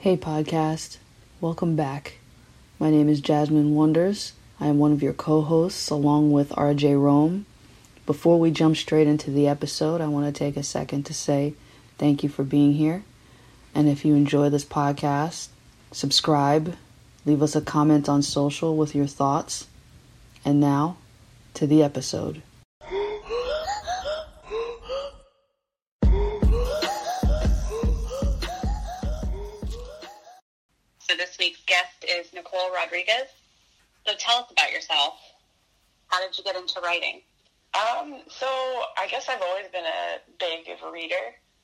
Hey, podcast. Welcome back. My name is Jasmine Wonders. I am one of your co hosts along with RJ Rome. Before we jump straight into the episode, I want to take a second to say thank you for being here. And if you enjoy this podcast, subscribe, leave us a comment on social with your thoughts. And now, to the episode. Rodriguez. So tell us about yourself. How did you get into writing? Um, so I guess I've always been a big reader.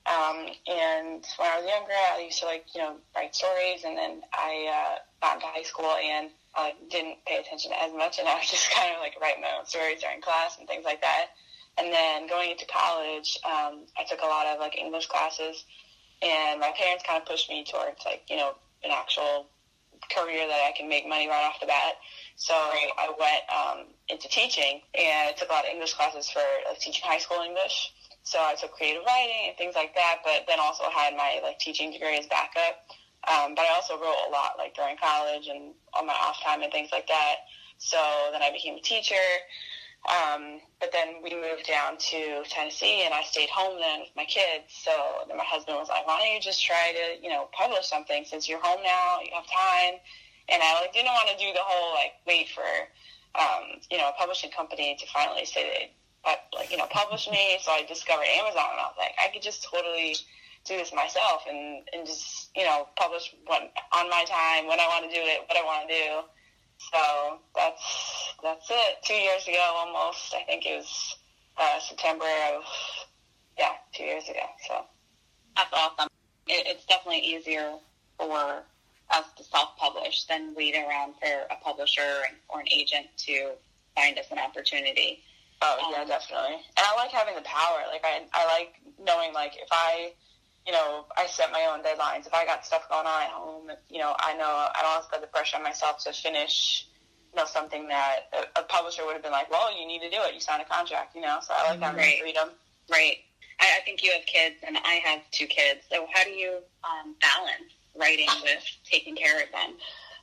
Um, and when I was younger, I used to like, you know, write stories and then I, uh, got into high school and I didn't pay attention as much and I was just kind of like write my own stories during class and things like that. And then going into college, um, I took a lot of like English classes and my parents kind of pushed me towards like, you know, an actual career that I can make money right off the bat. So I went um, into teaching, and I took a lot of English classes for like teaching high school English. So I took creative writing and things like that, but then also had my like teaching degree as backup. Um, but I also wrote a lot like during college and on my off time and things like that. So then I became a teacher. Um, but then we moved down to Tennessee and I stayed home then with my kids. So then my husband was like, why don't you just try to, you know, publish something since you're home now, you have time. And I like didn't want to do the whole like wait for, um, you know, a publishing company to finally say they, like, you know, publish me. So I discovered Amazon and I was like, I could just totally do this myself and, and just, you know, publish when, on my time, when I want to do it, what I want to do. So that's that's it. Two years ago, almost. I think it was uh, September of yeah, two years ago. So that's awesome. It, it's definitely easier for us to self-publish than wait around for a publisher or an agent to find us an opportunity. Oh yeah, um, definitely. And I like having the power. Like I, I like knowing like if I you know, I set my own deadlines. If I got stuff going on at home, you know, I know I don't have to put the pressure on myself to finish, you know, something that a, a publisher would have been like, well, you need to do it. You signed a contract, you know. So I like having right. freedom. Right. I, I think you have kids, and I have two kids. So how do you um, balance writing with taking care of them?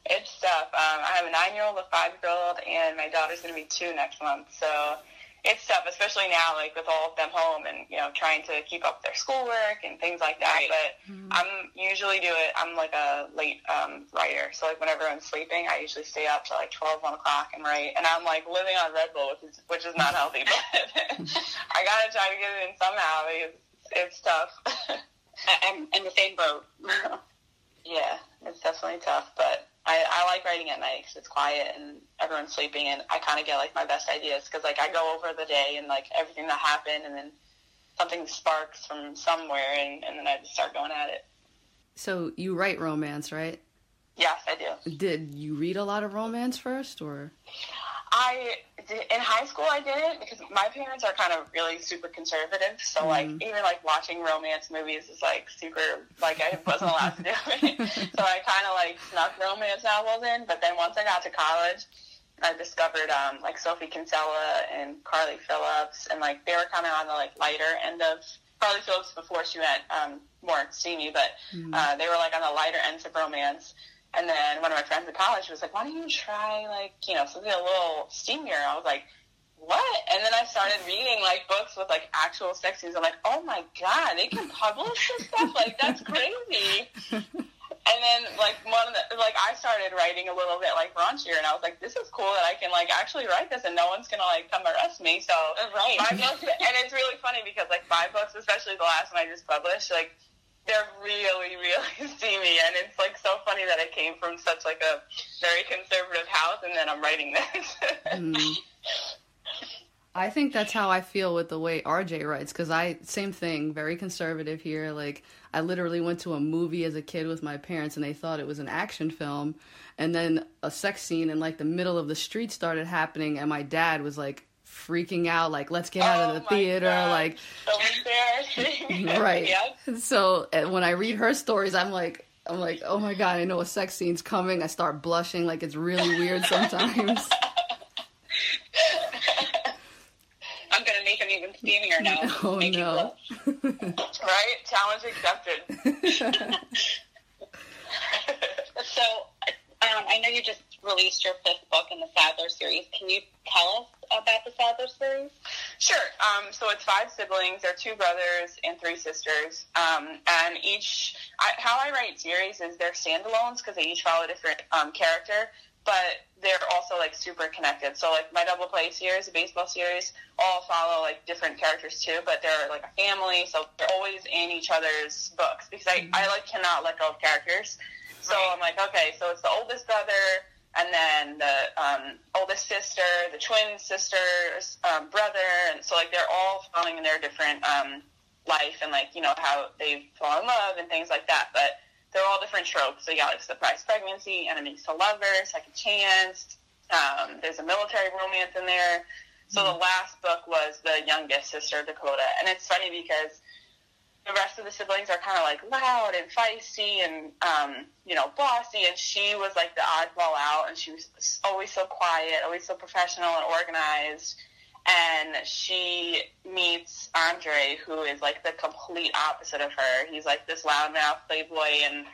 It's tough. Um, I have a nine-year-old, a five-year-old, and my daughter's going to be two next month. So it's tough, especially now, like with all of them home and you know trying to keep up their schoolwork and things like that. Right. But mm-hmm. I'm usually do it. I'm like a late um, writer, so like whenever I'm sleeping, I usually stay up till like 12, 1 o'clock and write. And I'm like living on Red Bull, which is which is not healthy, but I gotta try to get it in somehow because it's tough. I'm in the same boat. yeah, it's definitely tough, but I, I like writing at night because it's quiet and everyone's sleeping, and I kind of get like my best ideas because like I go over the day and like everything that happened, and then something sparks from somewhere, and, and then I just start going at it. So you write romance, right? Yes, I do. Did you read a lot of romance first, or? I in high school I didn't because my parents are kind of really super conservative. So mm like even like watching romance movies is like super like I wasn't allowed to do it. so I kind of like snuck romance novels in. But then once I got to college, I discovered um, like Sophie Kinsella and Carly Phillips, and like they were kind of on the like lighter end of Carly Phillips before she went um, more steamy, but mm uh, they were like on the lighter ends of romance. And then one of my friends in college was like, why don't you try like, you know, something a little steamier? I was like, what? And then I started reading like books with like actual sex scenes. I'm like, oh my god, they can publish this stuff? Like that's crazy. and then like one of the like I started writing a little bit like raunchier, and I was like, this is cool that I can like actually write this, and no one's gonna like come arrest me. So right, my books, and it's really funny because like my books, especially the last one I just published, like they're really, really steamy, and it's like so funny that it came from such like a very conservative house, and then I'm writing this. mm. I think that's how I feel with the way RJ writes because I same thing, very conservative here. Like I literally went to a movie as a kid with my parents and they thought it was an action film, and then a sex scene in like the middle of the street started happening, and my dad was like, freaking out like let's get out oh of the theater God. like so right. Yep. so when i read her stories i'm like i'm like oh my god i know a sex scene's coming. I start blushing like it's really weird sometimes. I'm gonna make him even steamier now. Oh make no. right? Challenge accepted. So, um, I know you just released your fifth book in the Sadler series. Can you tell us about the Sadler series? Sure. Um, so it's five siblings. There are two brothers and three sisters. Um, and each, I, how I write series is they're standalones because they each follow a different um, character, but they're also like super connected. So like my double play series, the baseball series, all follow like different characters too, but they're like a family, so they're always in each other's books because I, I like cannot let go of characters. So I'm like, okay, so it's the oldest brother, and then the um, oldest sister, the twin sister's um, brother, and so like they're all following in their different um, life and like you know how they fall in love and things like that. But they're all different tropes. So you got like surprise pregnancy, enemies to lovers, second chance. Um, there's a military romance in there. So the last book was the youngest sister Dakota, and it's funny because the rest of the siblings are kind of like loud and feisty and um, you know bossy, and she was like the oddball out, and she was always so quiet, always so professional and organized. And she meets Andre, who is like the complete opposite of her. He's like this loudmouth playboy, and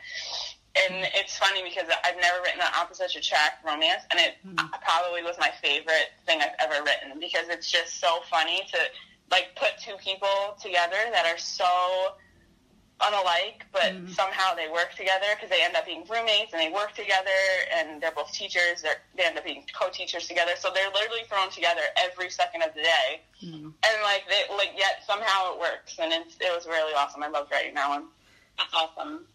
and it's funny because I've never written an opposite attract romance, and it mm-hmm. probably was my favorite thing I've ever written because it's just so funny to like put two people together that are so unalike, but mm-hmm. somehow they work together because they end up being roommates and they work together and they're both teachers. They're, they end up being co-teachers together, so they're literally thrown together every second of the day. Mm-hmm. And like, they, like yet somehow it works, and it's, it was really awesome. I loved writing that one. That's awesome.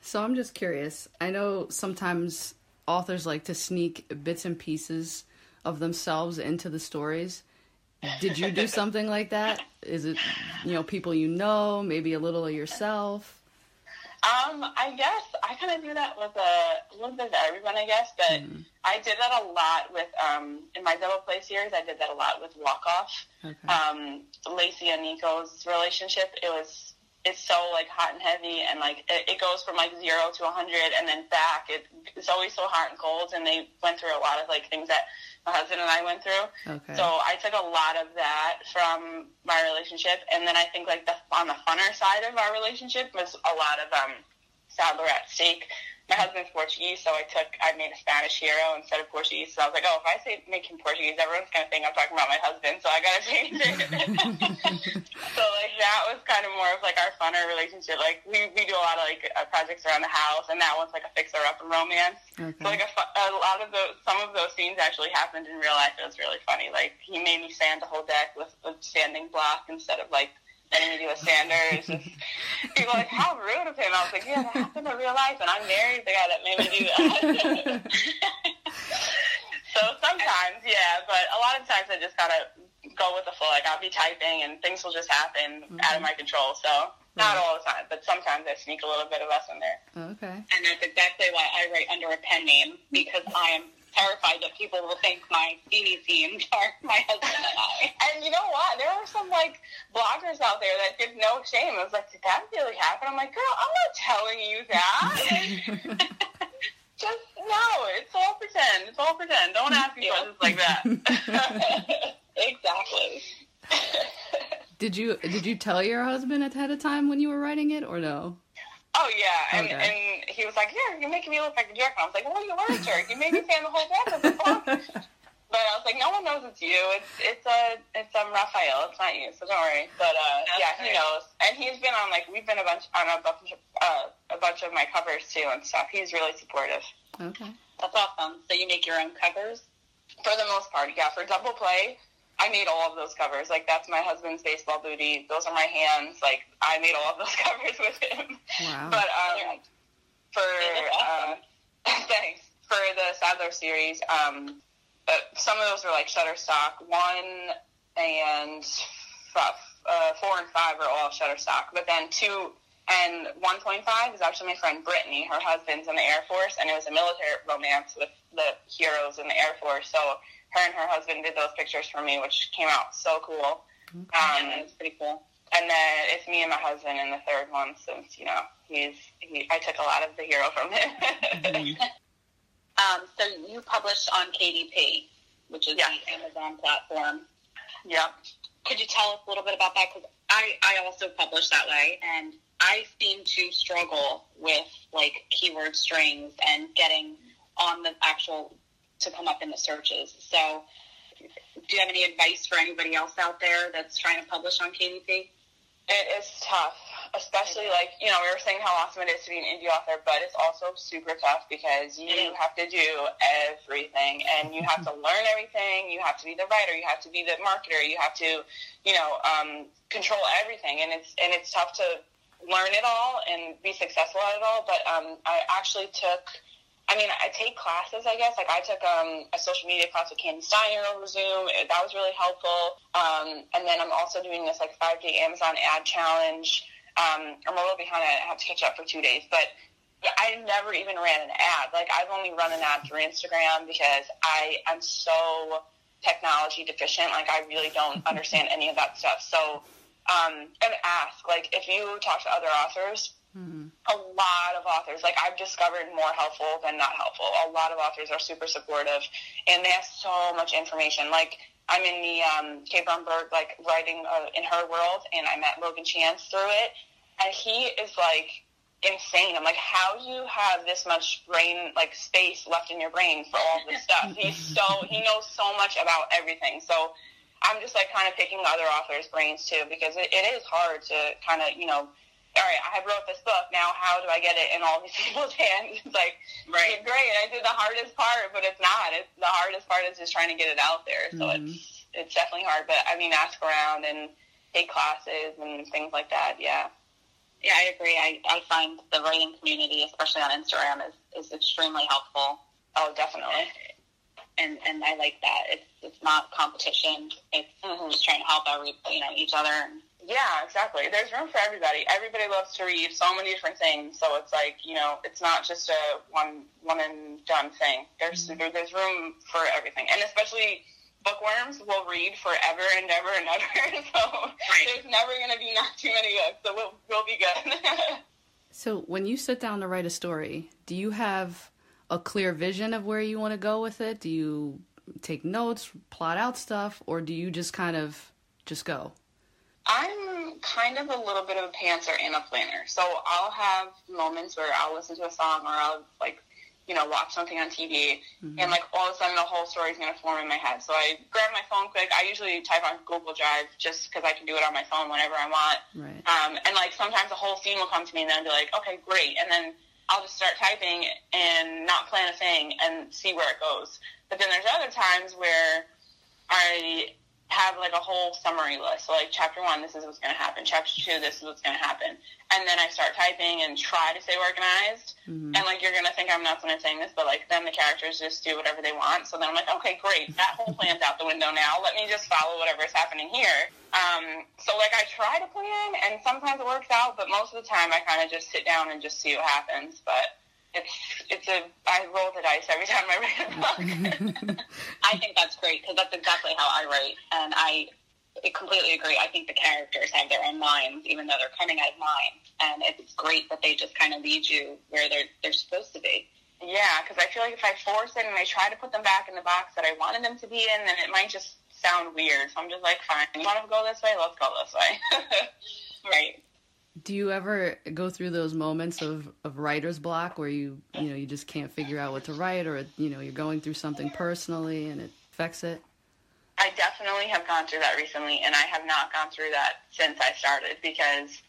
So I'm just curious. I know sometimes authors like to sneak bits and pieces of themselves into the stories. Did you do something like that? Is it, you know, people you know, maybe a little of yourself? Um, I guess I kind of do that with a, a, little bit of everyone, I guess, but mm. I did that a lot with, um, in my double play series, I did that a lot with Walk Off. Okay. Um, Lacey and Nico's relationship, it was, it's so like hot and heavy and like it, it goes from like zero to a hundred and then back. It, it's always so hot and cold and they went through a lot of like things that my husband and I went through. Okay. So I took a lot of that from my relationship, and then I think like the on the funner side of our relationship was a lot of um, Sadler at stake my husband's Portuguese, so I took I made a Spanish hero instead of Portuguese. So I was like, oh, if I say make him Portuguese, everyone's gonna think I'm talking about my husband, so I gotta change it. so like that was kind of more of like our funner relationship. Like we we do a lot of like uh, projects around the house, and that one's like a fixer up and romance. Okay. So like a, a lot of those some of those scenes actually happened in real life. It was really funny. Like he made me sand the whole deck with a standing block instead of like letting me do a Sanders. people are like, how rude of him. I was like, yeah, that happened in real life, and I married to the guy that made me do that. so sometimes, yeah, but a lot of times I just gotta go with the flow. Like I'll be typing, and things will just happen mm-hmm. out of my control. So. Not all the time, but sometimes I sneak a little bit of us in there. Okay. And that's exactly why I write under a pen name because I am terrified that people will think my Steamy scenes are my husband and I. And you know what? There were some like bloggers out there that did no shame. I was like, did that really happen? I'm like, girl, I'm not telling you that. Just no, it's all pretend. It's all pretend. Don't ask me questions like that. exactly. did you did you tell your husband ahead of time when you were writing it or no? Oh yeah, and, okay. and he was like, "Here, you're making me look like a jerk." And I was like, "Well, you are a jerk. You made me stand the whole time." but I was like, "No one knows it's you. It's it's a uh, it's um Raphael. It's not you. So don't worry." But uh, yeah, he knows, and he's been on like we've been a bunch on a bunch of uh, a bunch of my covers too and stuff. He's really supportive. Okay, that's awesome. So you make your own covers? For the most part, yeah. For double play, I made all of those covers. Like that's my husband's baseball booty. Those are my hands. Like I made all of those covers with him. Wow. But um, for uh, thanks for the Sadler series, um, uh, some of those were like Shutterstock. One and uh, four and five are all Shutterstock. But then two and 1.5 is actually my friend Brittany. Her husband's in the Air Force, and it was a military romance with the heroes in the Air Force. So her and her husband did those pictures for me, which came out so cool. Um, yeah, it's pretty cool. And then it's me and my husband in the third one, since you know he's he. I took a lot of the hero from him. mm-hmm. um, so you published on KDP, which is yeah. the Amazon platform. Yep. Could you tell us a little bit about that? Because I I also publish that way, and I seem to struggle with like keyword strings and getting on the actual to come up in the searches. So, do you have any advice for anybody else out there that's trying to publish on KDP? It is tough, especially like, you know, we were saying how awesome it is to be an indie author, but it's also super tough because you have to do everything and you have to learn everything. You have to be the writer, you have to be the marketer, you have to, you know, um, control everything. And it's, and it's tough to learn it all and be successful at it all. But um, I actually took I mean, I take classes, I guess. Like I took um, a social media class with Kandi Steiner over Zoom. It, that was really helpful. Um, and then I'm also doing this like five day Amazon ad challenge. Um, I'm a little behind. I have to catch up for two days, but I never even ran an ad. Like I've only run an ad through Instagram because I am so technology deficient. Like I really don't understand any of that stuff. So, um, and ask like if you talk to other authors Mm-hmm. A lot of authors, like I've discovered, more helpful than not helpful. A lot of authors are super supportive, and they have so much information. Like I'm in the um, K. Bromberg, like writing uh, in her world, and I met Logan Chance through it, and he is like insane. I'm like, how do you have this much brain, like space left in your brain for all this stuff? He's so he knows so much about everything. So I'm just like kind of picking other authors' brains too, because it, it is hard to kind of you know all right, I wrote this book. Now, how do I get it in all these people's hands? It's like, right, great. I did the hardest part, but it's not. It's the hardest part is just trying to get it out there. So mm-hmm. it's it's definitely hard. But I mean, ask around and take classes and things like that. Yeah. Yeah, I agree. I, I find the writing community, especially on Instagram, is, is extremely helpful. Oh, definitely. And and I like that. It's it's not competition. It's mm-hmm. just trying to help every you know each other and yeah, exactly. There's room for everybody. Everybody loves to read so many different things. So it's like you know, it's not just a one one and done thing. There's mm-hmm. there's room for everything, and especially bookworms will read forever and ever and ever. so right. there's never going to be not too many books. So we'll we'll be good. so when you sit down to write a story, do you have a clear vision of where you want to go with it? Do you take notes, plot out stuff, or do you just kind of just go? I'm kind of a little bit of a pantser and a planner. So I'll have moments where I'll listen to a song or I'll like, you know, watch something on TV mm-hmm. and like all of a sudden the whole story is going to form in my head. So I grab my phone quick. I usually type on Google Drive just because I can do it on my phone whenever I want. Right. Um, and like sometimes the whole scene will come to me and then I'll be like, okay, great. And then I'll just start typing and not plan a thing and see where it goes. But then there's other times where I have like a whole summary list. So like chapter one, this is what's going to happen. Chapter two, this is what's going to happen. And then I start typing and try to stay organized. Mm-hmm. And like you're going to think I'm nuts when I'm saying this, but like then the characters just do whatever they want. So then I'm like, okay, great, that whole plan's out the window now. Let me just follow whatever's happening here. Um, so like I try to plan, and sometimes it works out, but most of the time I kind of just sit down and just see what happens. But it's it's a I roll the dice every time I write a book. I think that's great because that's exactly how I write, and I completely agree. I think the characters have their own minds, even though they're coming out of mine, and it's great that they just kind of lead you where they're they're supposed to be. Yeah, because I feel like if I force it and I try to put them back in the box that I wanted them to be in, then it might just sound weird. So I'm just like, fine, you want to go this way? Let's go this way. right do you ever go through those moments of, of writer's block where you you know you just can't figure out what to write or you know you're going through something personally and it affects it? I definitely have gone through that recently and i have not gone through that since i started because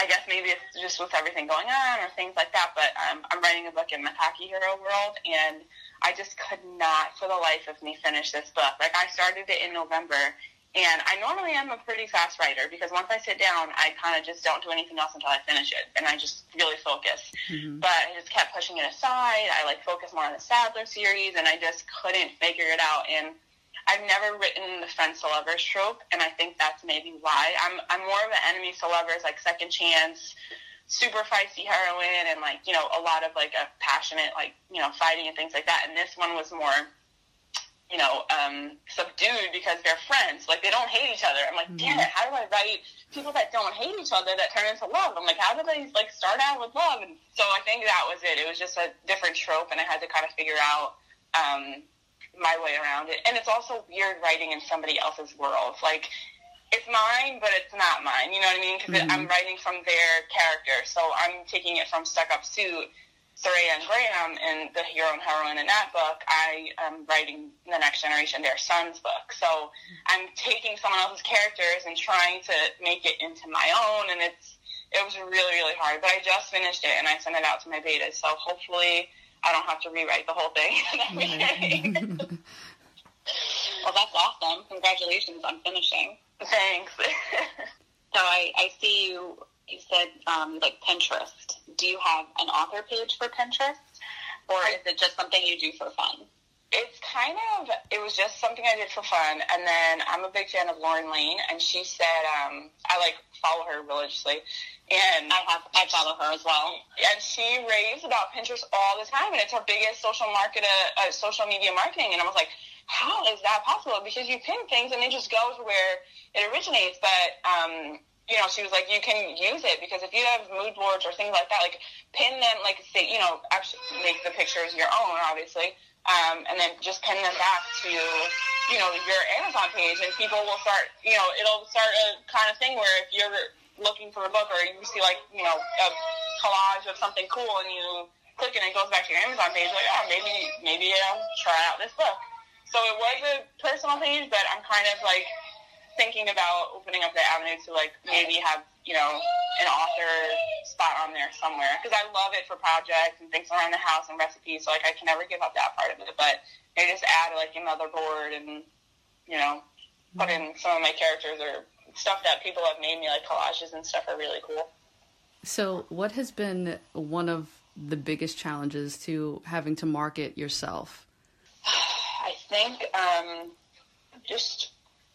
i guess maybe it's just with everything going on or things like that but um, i'm writing a book in my Cocky Hero world and i just could not for the life of me finish this book. Like i started it in november and I normally am a pretty fast writer because once I sit down, I kind of just don't do anything else until I finish it, and I just really focus. Mm-hmm. But I just kept pushing it aside. I like focus more on the Sadler series, and I just couldn't figure it out. And I've never written the friends to lovers trope, and I think that's maybe why I'm I'm more of an enemies to lovers, like second chance, super feisty heroine, and like you know a lot of like a passionate like you know fighting and things like that. And this one was more you know, um, subdued because they're friends. Like they don't hate each other. I'm like, mm-hmm. damn it, how do I write people that don't hate each other that turn into love? I'm like, how do they like start out with love? And so I think that was it. It was just a different trope, and I had to kind of figure out um, my way around it. And it's also weird writing in somebody else's world. Like it's mine, but it's not mine. You know what I mean? Because mm-hmm. I'm writing from their character, so I'm taking it from Stuck Up Suit Soraya and Graham in the hero and heroine in that book, I am writing the next generation, their son's book. So I'm taking someone else's characters and trying to make it into my own, and it's it was really really hard. But I just finished it and I sent it out to my beta, so hopefully I don't have to rewrite the whole thing. well, that's awesome. Congratulations on finishing. Thanks. so I, I see you. You said um, like Pinterest. Do you have an author page for Pinterest, or is it just something you do for fun? It's kind of. It was just something I did for fun, and then I'm a big fan of Lauren Layne, and she said um, I like follow her religiously, and I have I follow her as well. And she raves about Pinterest all the time, and it's her biggest social market, uh, uh, social media marketing. And I was like, how is that possible? Because you pin things and it just goes where it originates. But um, you know, she was like, you can use it because if you have mood boards or things like that, like pin them, like say, you know, actually make the pictures your own, obviously, um, and then just pin them back to you know your Amazon page, and people will start, you know, it'll start a kind of thing where if you're looking for a book or you see like you know a collage of something cool and you click and it goes back to your Amazon page like oh maybe maybe I'll try out this book. So it was a personal page, but I'm kind of like thinking about opening up the avenue to like maybe have you know an author spot on there somewhere because I love it for projects and things around the house and recipes. So like I can never give up that part of it, but maybe just add like another board and you know put in some of my characters or stuff that people have made me, like collages and stuff, are really cool. So, what has been one of the biggest challenges to having to market yourself? I think um, just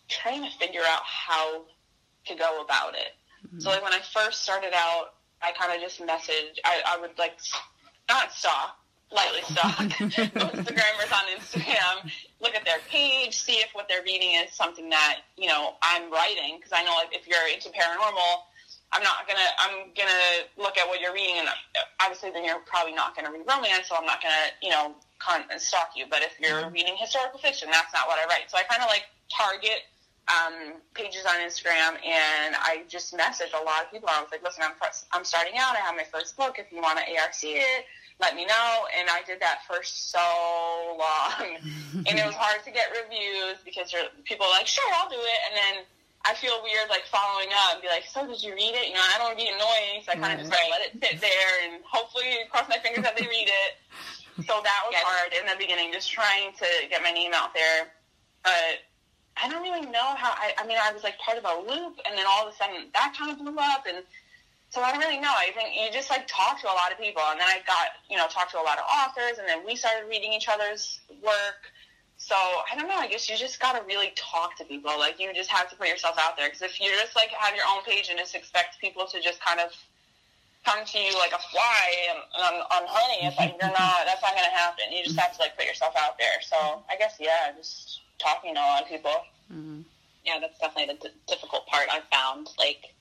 trying to figure out how to go about it. Mm-hmm. So, like when I first started out, I kind of just messaged. I, I would like not stalk, lightly stalk Instagrammers on Instagram, look at their page, see if what they're reading is something that you know I'm writing because I know like if you're into paranormal, I'm not gonna I'm gonna look at what you're reading and obviously then you're probably not gonna read romance, so I'm not gonna you know con- stalk you. But if you're mm-hmm. reading historical fiction, that's not what I write. So I kind of like target. Um, pages on Instagram, and I just messaged a lot of people. I was like, "Listen, I'm I'm starting out. I have my first book. If you want to ARC it, let me know. And I did that for so long. and it was hard to get reviews because people are like, sure, I'll do it. And then I feel weird like following up and be like, so did you read it? You know, I don't want to be annoying. So I kind of just like let it sit there and hopefully cross my fingers that they read it. So that was hard in the beginning, just trying to get my name out there. But I don't really know how I, I mean, I was like part of a loop and then all of a sudden that kind of blew up and so I don't really know. I think you just like talk to a lot of people, and then I got you know talked to a lot of authors, and then we started reading each other's work. So I don't know. I guess you just got to really talk to people. Like you just have to put yourself out there because if you just like have your own page and just expect people to just kind of come to you like a fly on, on honey, it's like you're not. That's not going to happen. You just have to like put yourself out there. So I guess yeah, just talking to a lot of people. Mm-hmm. Yeah, that's definitely the d- difficult part I've found. Like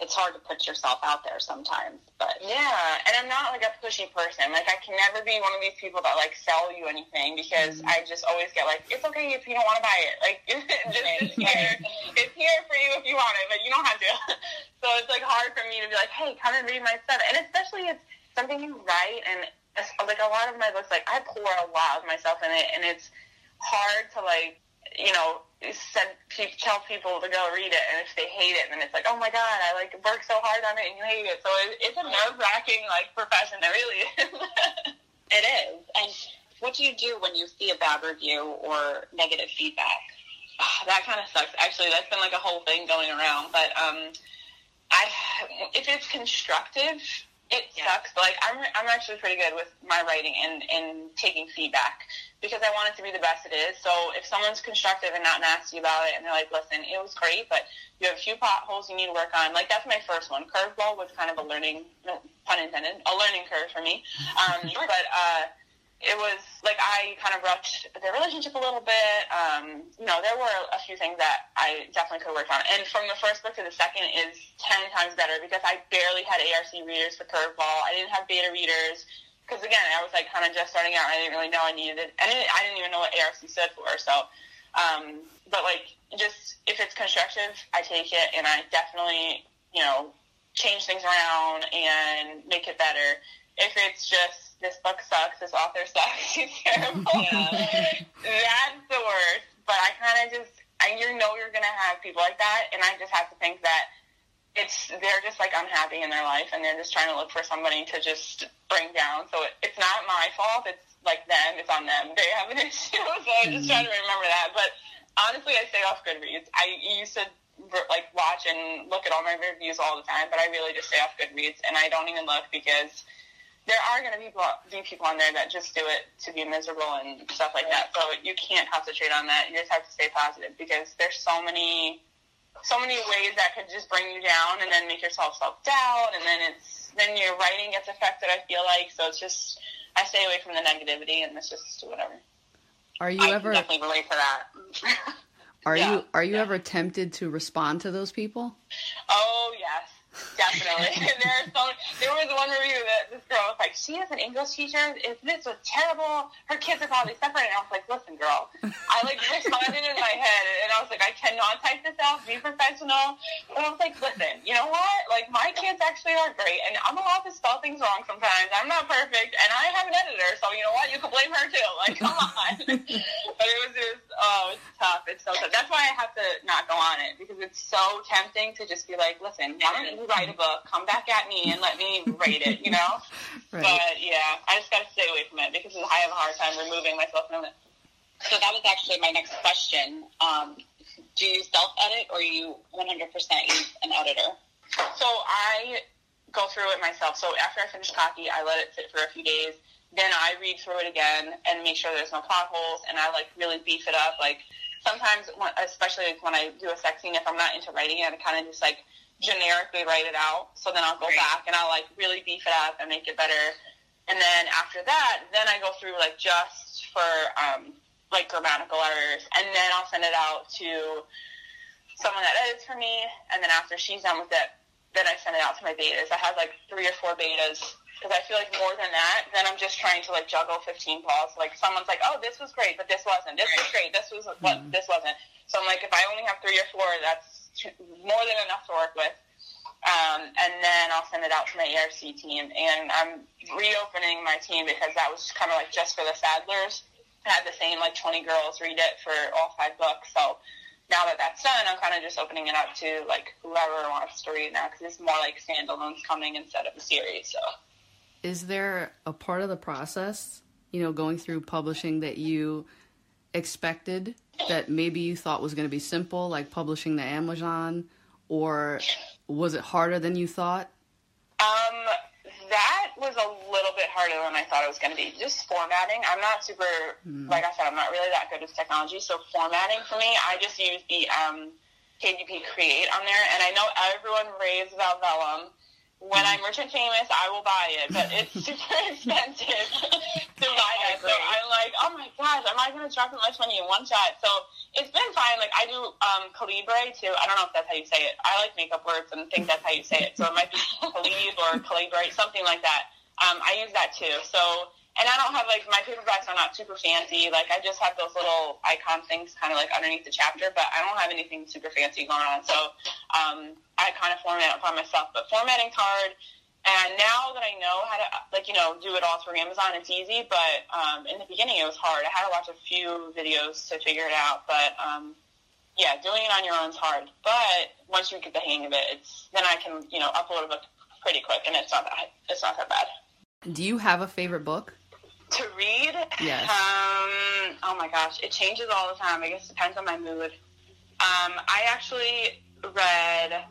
it's hard to put yourself out there sometimes. But yeah, and I'm not like a pushy person. Like I can never be one of these people that like sell you anything because mm-hmm. I just always get like, it's okay if you don't want to buy it. Like just, it's here. it's here for you if you want it, but you don't have to. so it's like hard for me to be like, hey, come and read my stuff. And especially it's something you write and like a lot of my books, like I pour a lot of myself in it, and it's hard to like you know, send tell people to go read it, and if they hate it, then it's like, oh my god, I like worked so hard on it, and you hate it. So it, it's a nerve wracking like profession. It really is. it is. And what do you do when you see a bad review or negative feedback? Oh, that kind of sucks. Actually, that's been like a whole thing going around. But um, I, if it's constructive, it yeah. sucks. Like I'm, I'm actually pretty good with my writing and and taking feedback because I want it to be the best it is. So if someone's constructive and not nasty about it, and they're like, "Listen, it was great, but you have a few potholes you need to work on," like that's my first one. Curveball was kind of a learning, no, pun intended, a learning curve for me. Um, but uh, it was like I kind of rushed their relationship a little bit. Um, you know, there were a few things that I definitely could work on. And from the first book to the second is ten times better because I barely had ARC readers for Curveball. I didn't have beta readers because again, I was like kind of just starting out. I didn't really know I needed it. I didn't. I didn't even know what ARC stood for. So, um, but like, just if it's constructive, I take it, and I definitely, you know, change things around and make it better. If it's just this book sucks, this author sucks, she's terrible. That's the worst. But I kind of just, I you know you're gonna have people like that, and I just have to think that it's they're just like unhappy in their life, and they're just trying to look for somebody to just bring down. So it, it's not my fault. It's like them. It's on them. They have an issue. So I just try to mm-hmm. remember that. But honestly, I stay off Goodreads. I used to like watch and look at all my reviews all the time, but I really just stay off Goodreads, and I don't even look because there are going to be be people on there that just do it to be miserable and stuff like that. So you can't concentrate on that. You just have to stay positive because there's so many, so many ways that could just bring you down and then make yourself self doubt, and then it's then your writing gets affected. I feel like so it's just I stay away from the negativity and it's just whatever. Are you I ever definitely relate to that. are yeah, you are you yeah. ever tempted to respond to those people? Oh yes, definitely. there's so there was one review that this girl was like, she is an English teacher. If this was terrible, her kids are probably suffering. And I was like, listen, girl. I like responded in my head, and I was like, I cannot type this out. Be professional. But I was like, listen, you know what? Like my kids actually are great, and I'm allowed to spell things wrong sometimes. I'm not perfect, and I have an editor, so you know what? You can blame her too. Like, come on. but it was just, oh, it's tough. It's so tough. That's why I have to not go on it because it's so tempting to just be like, listen, why don't you write a book? Come back at me and let me rate it. You know. Right. But yeah, I just gotta stay away from it because I have a hard time removing myself from it. So that was actually my next question. Um, do you self edit or you 100% use an editor? So I go through it myself. So after I finish copy, I let it sit for a few days. Then I read through it again and make sure there's no plot holes, and I like really beef it up. Like sometimes, when, especially when I do a sex scene, if I'm not into writing it, I kind of just like generically write it out. So then I'll go Right. back and I'll like really beef it up and make it better. And then after that, then I go through like just for um, like grammatical errors, and then I'll send it out to someone that edits for me. And then after she's done with it, then I send it out to my betas. I have like three or four betas because I feel like more than that, then I'm just trying to like juggle 15 balls. Like someone's like, oh, this was great, but this wasn't. This was great. This was what this wasn't. So I'm like, if I only have three or four, that's too, more than enough to work with. Um, and then I'll send it out to my ERC team. And I'm reopening my team because that was kind of like just for the Sadlers. I had the same like 20 girls read it for all five books. So now that that's done, I'm kind of just opening it up to like whoever wants to read now because it's more like standalones coming instead of a series. So Is there a part of the process, you know, going through publishing that you expected that maybe you thought was going to be simple, like publishing the Amazon, or was it harder than you thought? Um, that was a little bit harder than I thought it was going to be. Just formatting. I'm not super, like I said, I'm not really that good with technology. So formatting for me, I just use the um, KDP Create on there, and I know everyone raves about Vellum. When I'm rich and famous, I will buy it, but it's super expensive to buy that. So I'm like, oh my gosh, am I going to drop that much money in one shot? So it's been fine. Like I do um, Calibre too. I don't know if that's how you say it. I like makeup words and think that's how you say it. So it might be Calib or Calibre, something like that. Um, I use that too. So and I don't have like my paperbacks are not super fancy. Like I just have those little icon things kind of like underneath the chapter, but I don't have anything super fancy going on. So um, I kind of format it by myself. But formatting's hard. And now that I know how to, like, you know, do it all through Amazon, it's easy. But um, in the beginning, it was hard. I had to watch a few videos to figure it out. But um, yeah, doing it on your own is hard. But once you get the hang of it, it's then I can, you know, upload a book pretty quick, and it's not that it's not that bad. Do you have a favorite book? To read, Yes. Um, oh my gosh, it changes all the time. I guess it depends on my mood. Um, I actually read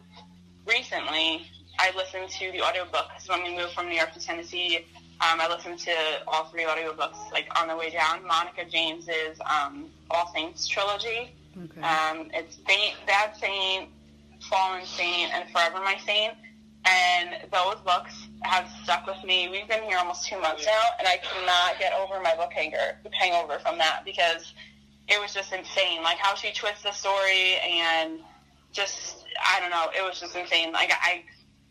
recently. I listened to the audiobook because when we moved from New York to Tennessee, um, I listened to all three audiobooks like on the way down. Monica James's um, All Saints trilogy. Okay. Um, it's Saint, Bad Saint, Fallen Saint, and Forever My Saint. And those books have stuck with me. We've been here almost two months now, and I cannot get over my book hanger, hangover from that because it was just insane. Like how she twists the story and just, I don't know, it was just insane. Like I,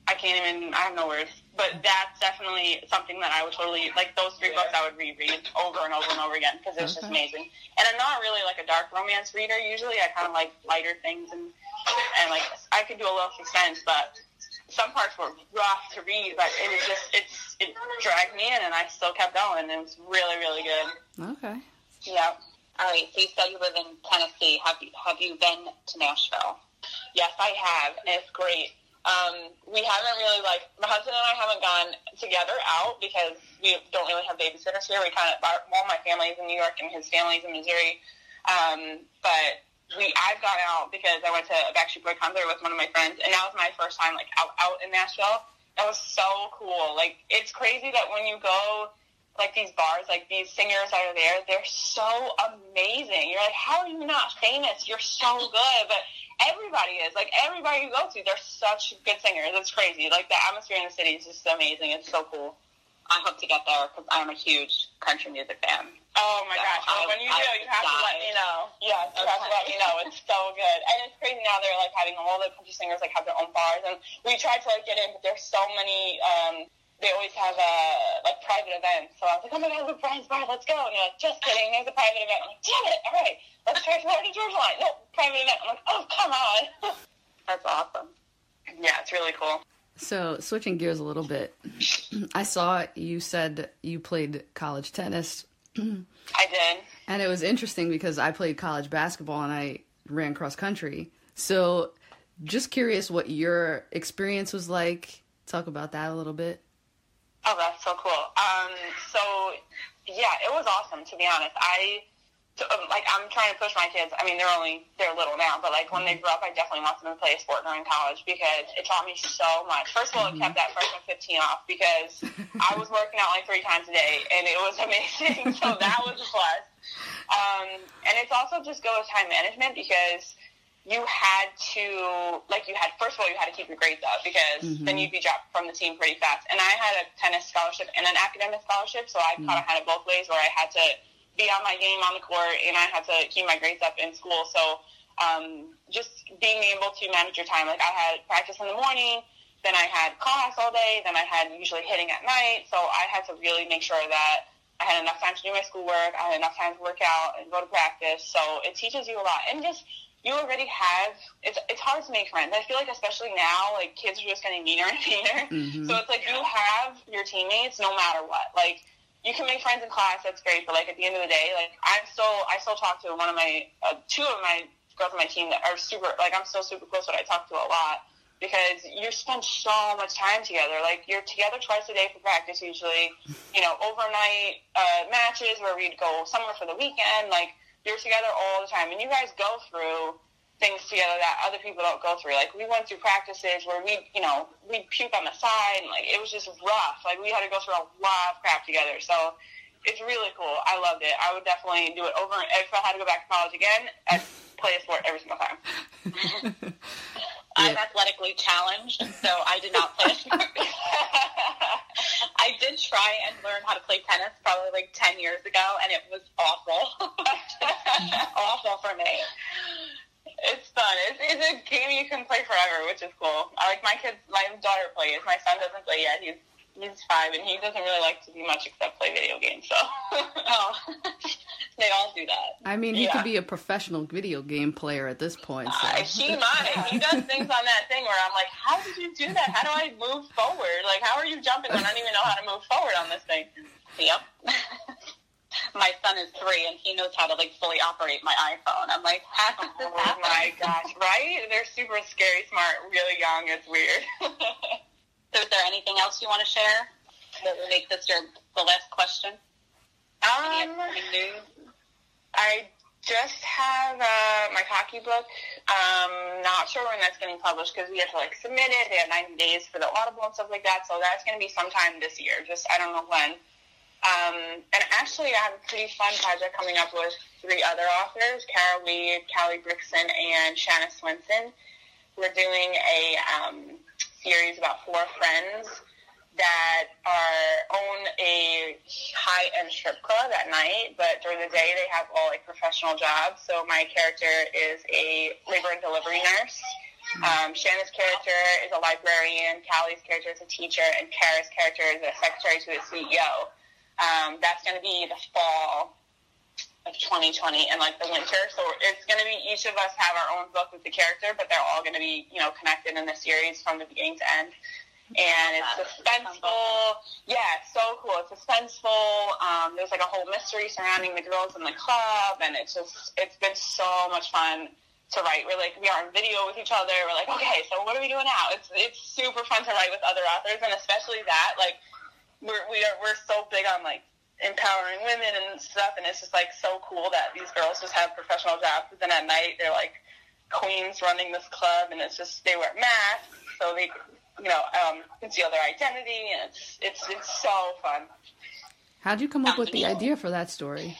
I can't even, I have no words. But that's definitely something that I would totally, like those three books I would reread over and over and over again because it was just amazing. And I'm not really like a dark romance reader usually. I kind of like lighter things and, and like I could do a little suspense, but some parts were rough to read, but it was just it's it dragged me in, and I still kept going. It was really really good. Okay. Yeah. All right. So you said you live in Tennessee. Have you have you been to Nashville? Yes, I have. And it's great. Um, we haven't really like my husband and I haven't gone together out because we don't really have babysitters here. We kind of our, all my family's in New York and his family's in Missouri. Um, but we I've gone out because I went to a Backstreet Boy concert with one of my friends, and that was my first time like out out in Nashville. That was so cool. Like it's crazy that when you go like these bars, like these singers that are there, they're so amazing. You're like, how are you not famous? You're so good, but everybody is. Like everybody you go to, they're such good singers. It's crazy. Like the atmosphere in the city is just amazing. It's so cool. I hope to get there because I'm a huge country music fan. Oh my So gosh! Well, I- when you I do, you have to let me know. Yes, you have to let me know. It's so good, and it's crazy now. They're like having all the country singers like have their own bars, and we tried to like get in, but there's so many. um They always have uh, like private events. So I was like, oh my god, Luke Bryan's bar, let's go. And you're like, just kidding. There's a private event. I'm like, damn it! All right, let's try Florida Georgia Line. No, private event. I'm like, oh come on. That's awesome. yeah, it's really cool. So switching gears a little bit, I saw you said you played college tennis, I did. and it was interesting because I played college basketball and I ran cross country. So, just curious what your experience was like. Talk about that a little bit. Oh, that's so cool. Um, so yeah, it was awesome to be honest. I so, um, like I'm trying to push my kids. I mean, they're only they're little now, but like when they grow up, I definitely want them to play a sport during college because it taught me so much. First of all, it kept that freshman 15 off because I was working out like three times a day, and it was amazing. so that was a plus. Um, and it's also just go with time management because you had to like you had first of all you had to keep your grades up because then you'd be dropped from the team pretty fast. And I had a tennis scholarship and an academic scholarship, so I kind of had it both ways where I had to be on my game on the court and I had to keep my grades up in school. So um, just being able to manage your time. Like I had practice in the morning, then I had class all day, then I had usually hitting at night. So I had to really make sure that I had enough time to do my schoolwork. I had enough time to work out and go to practice. So it teaches you a lot. And just you already have it's it's hard to make friends. I feel like especially now, like kids are just getting meaner and meaner. Mhm. So it's like you have your teammates no matter what. Like you can make friends in class, that's great, but like at the end of the day, like I'm still I still talk to one of my uh, two of my girls on my team that are super like I'm still super close that I talk to a lot because you spend so much time together. Like you're together twice a day for practice usually. You know, overnight uh, matches where we'd go somewhere for the weekend. Like you're together all the time, and you guys go through things together that other people don't go through. Like we went through practices where we, you know, we'd puke on the side, and like it was just rough. Like we had to go through a lot of crap together. So it's really cool. I loved it. I would definitely do it over. If I had to go back to college again, I'd play a sport every single time. I'm athletically challenged, so I did not play a sport. I did try and learn how to play tennis probably like 10 years ago, and it was awful. awful for me. It's fun. It's, it's a game you can play forever, which is cool. I like my kids. My daughter plays. My son doesn't play yet. He's he's five, and he doesn't really like to do much except play video games. So. Oh, they all do that. I mean, he Yeah. could be a professional video game player at this point. So. Uh, he might. He does things on that thing where I'm like, how did you do that? How do I move forward? Like, how are you jumping I don't even know how to move forward on this thing? Yep. My son is three, and he knows how to like fully operate my iPhone. I'm like, how does this Oh happen? my gosh, right? They're super scary smart, really young. It's weird. So is there anything else you want to share that will make this your the last question? Um? I just have uh, my hockey book. Um, not sure when that's getting published because we have to like submit it. They have 90 days for the Audible and stuff like that. So that's going to be sometime this year. Just I don't know when. Um, and actually, I have a pretty fun project coming up with three other authors: Kara Weed, Callie Brickson, and Shanna Swenson. We're doing a um, series about four friends that are own a high-end strip club at night, but during the day they have all like professional jobs. So my character is a labor and delivery nurse. Um, Shanna's character is a librarian. Callie's character is a teacher, and Kara's character is a secretary to the CEO. Um, that's going to be the fall of 2020 in like the winter. So it's going to be each of us have our own book with the character, but they're all going to be you know connected in the series from the beginning to end. And it's suspenseful. Yeah, so cool. It's suspenseful. Um, there's like a whole mystery surrounding the girls in the club, and it's just it's been so much fun to write. We're like we are on video with each other. We're like, okay, so what are we doing now? It's it's super fun to write with other authors, and especially that like we're we are we're so big on like empowering women and stuff, and it's just like so cool that these girls just have professional jobs. But then at night they're like queens running this club, and it's just they wear masks, so they you know um, conceal their identity, and it's it's it's so fun. How'd you come up with the idea for that story?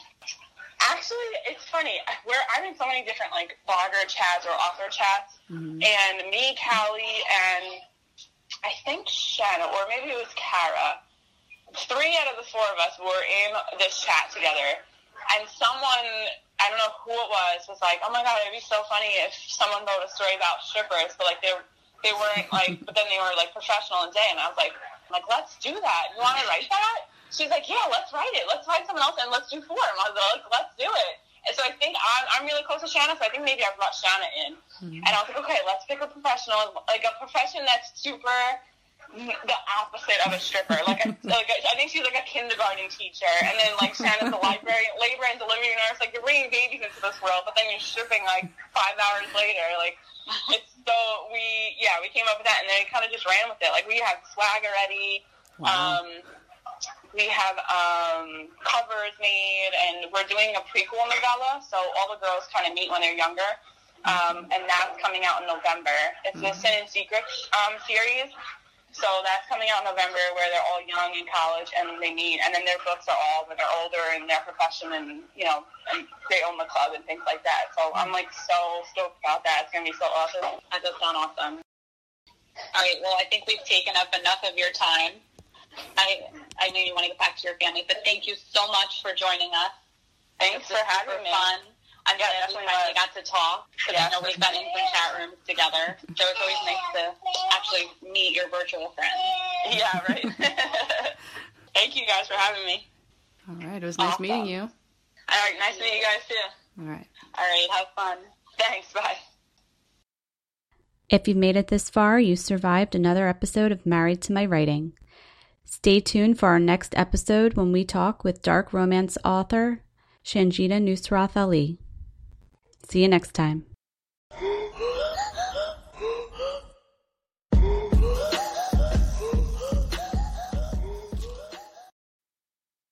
Actually, it's funny. We're I'm in so many different like blogger chats or author chats, mm-hmm. and me, Callie, and I think Shanna, or maybe it was Kara three out of the four of us were in this chat together, and someone I don't know who it was was like, "Oh my god, it'd be so funny if someone wrote a story about strippers, but like they they weren't like, but then they were like professional and day." And I was like, "Like let's do that. You want to write that?" She's like, "Yeah, let's write it. Let's find someone else and let's do four." And I was like, "Let's do it." And so I think I'm, I'm really close to Shanna, so I think maybe I brought Shanna in. Mm-hmm. And I was like, okay, let's pick a professional, like a profession that's super the opposite of a stripper. Like, a, like a, I think she's like a kindergarten teacher, and then like Shannon's the library, labor and delivery nurse. Like you're bringing babies into this world, but then you're stripping like five hours later. Like it's so we yeah we came up with that, and then kind of just ran with it. Like we have swag already. Wow. Um, we have um, covers made, and we're doing a prequel novella, so all the girls kind of meet when they're younger. Um, and that's coming out in November. It's the Sin and Secrets um, series. So that's coming out in November where they're all young in college and they meet. And then their books are all when they're older in their profession and, you know, and they own the club and things like that. So I'm like so stoked about that. It's going to be so awesome. That does sound awesome. All right. Well, I think we've taken up enough of your time. I I know you want to get back to your family, but thank you so much for joining us. Thanks for having me. Fun. I'm yeah, glad we finally got to talk because yeah. I know we've been in some chat rooms together. So it's always nice to actually meet your virtual friends. Yeah, right. Thank you guys for having me. All right, it was nice awesome. meeting you. All right, nice meeting you guys too. All right. All right, have fun. Thanks, bye. If you've made it this far, you survived another episode of Married to My Writing. Stay tuned for our next episode when we talk with dark romance author Sanjita Nusrat Ali. See you next time.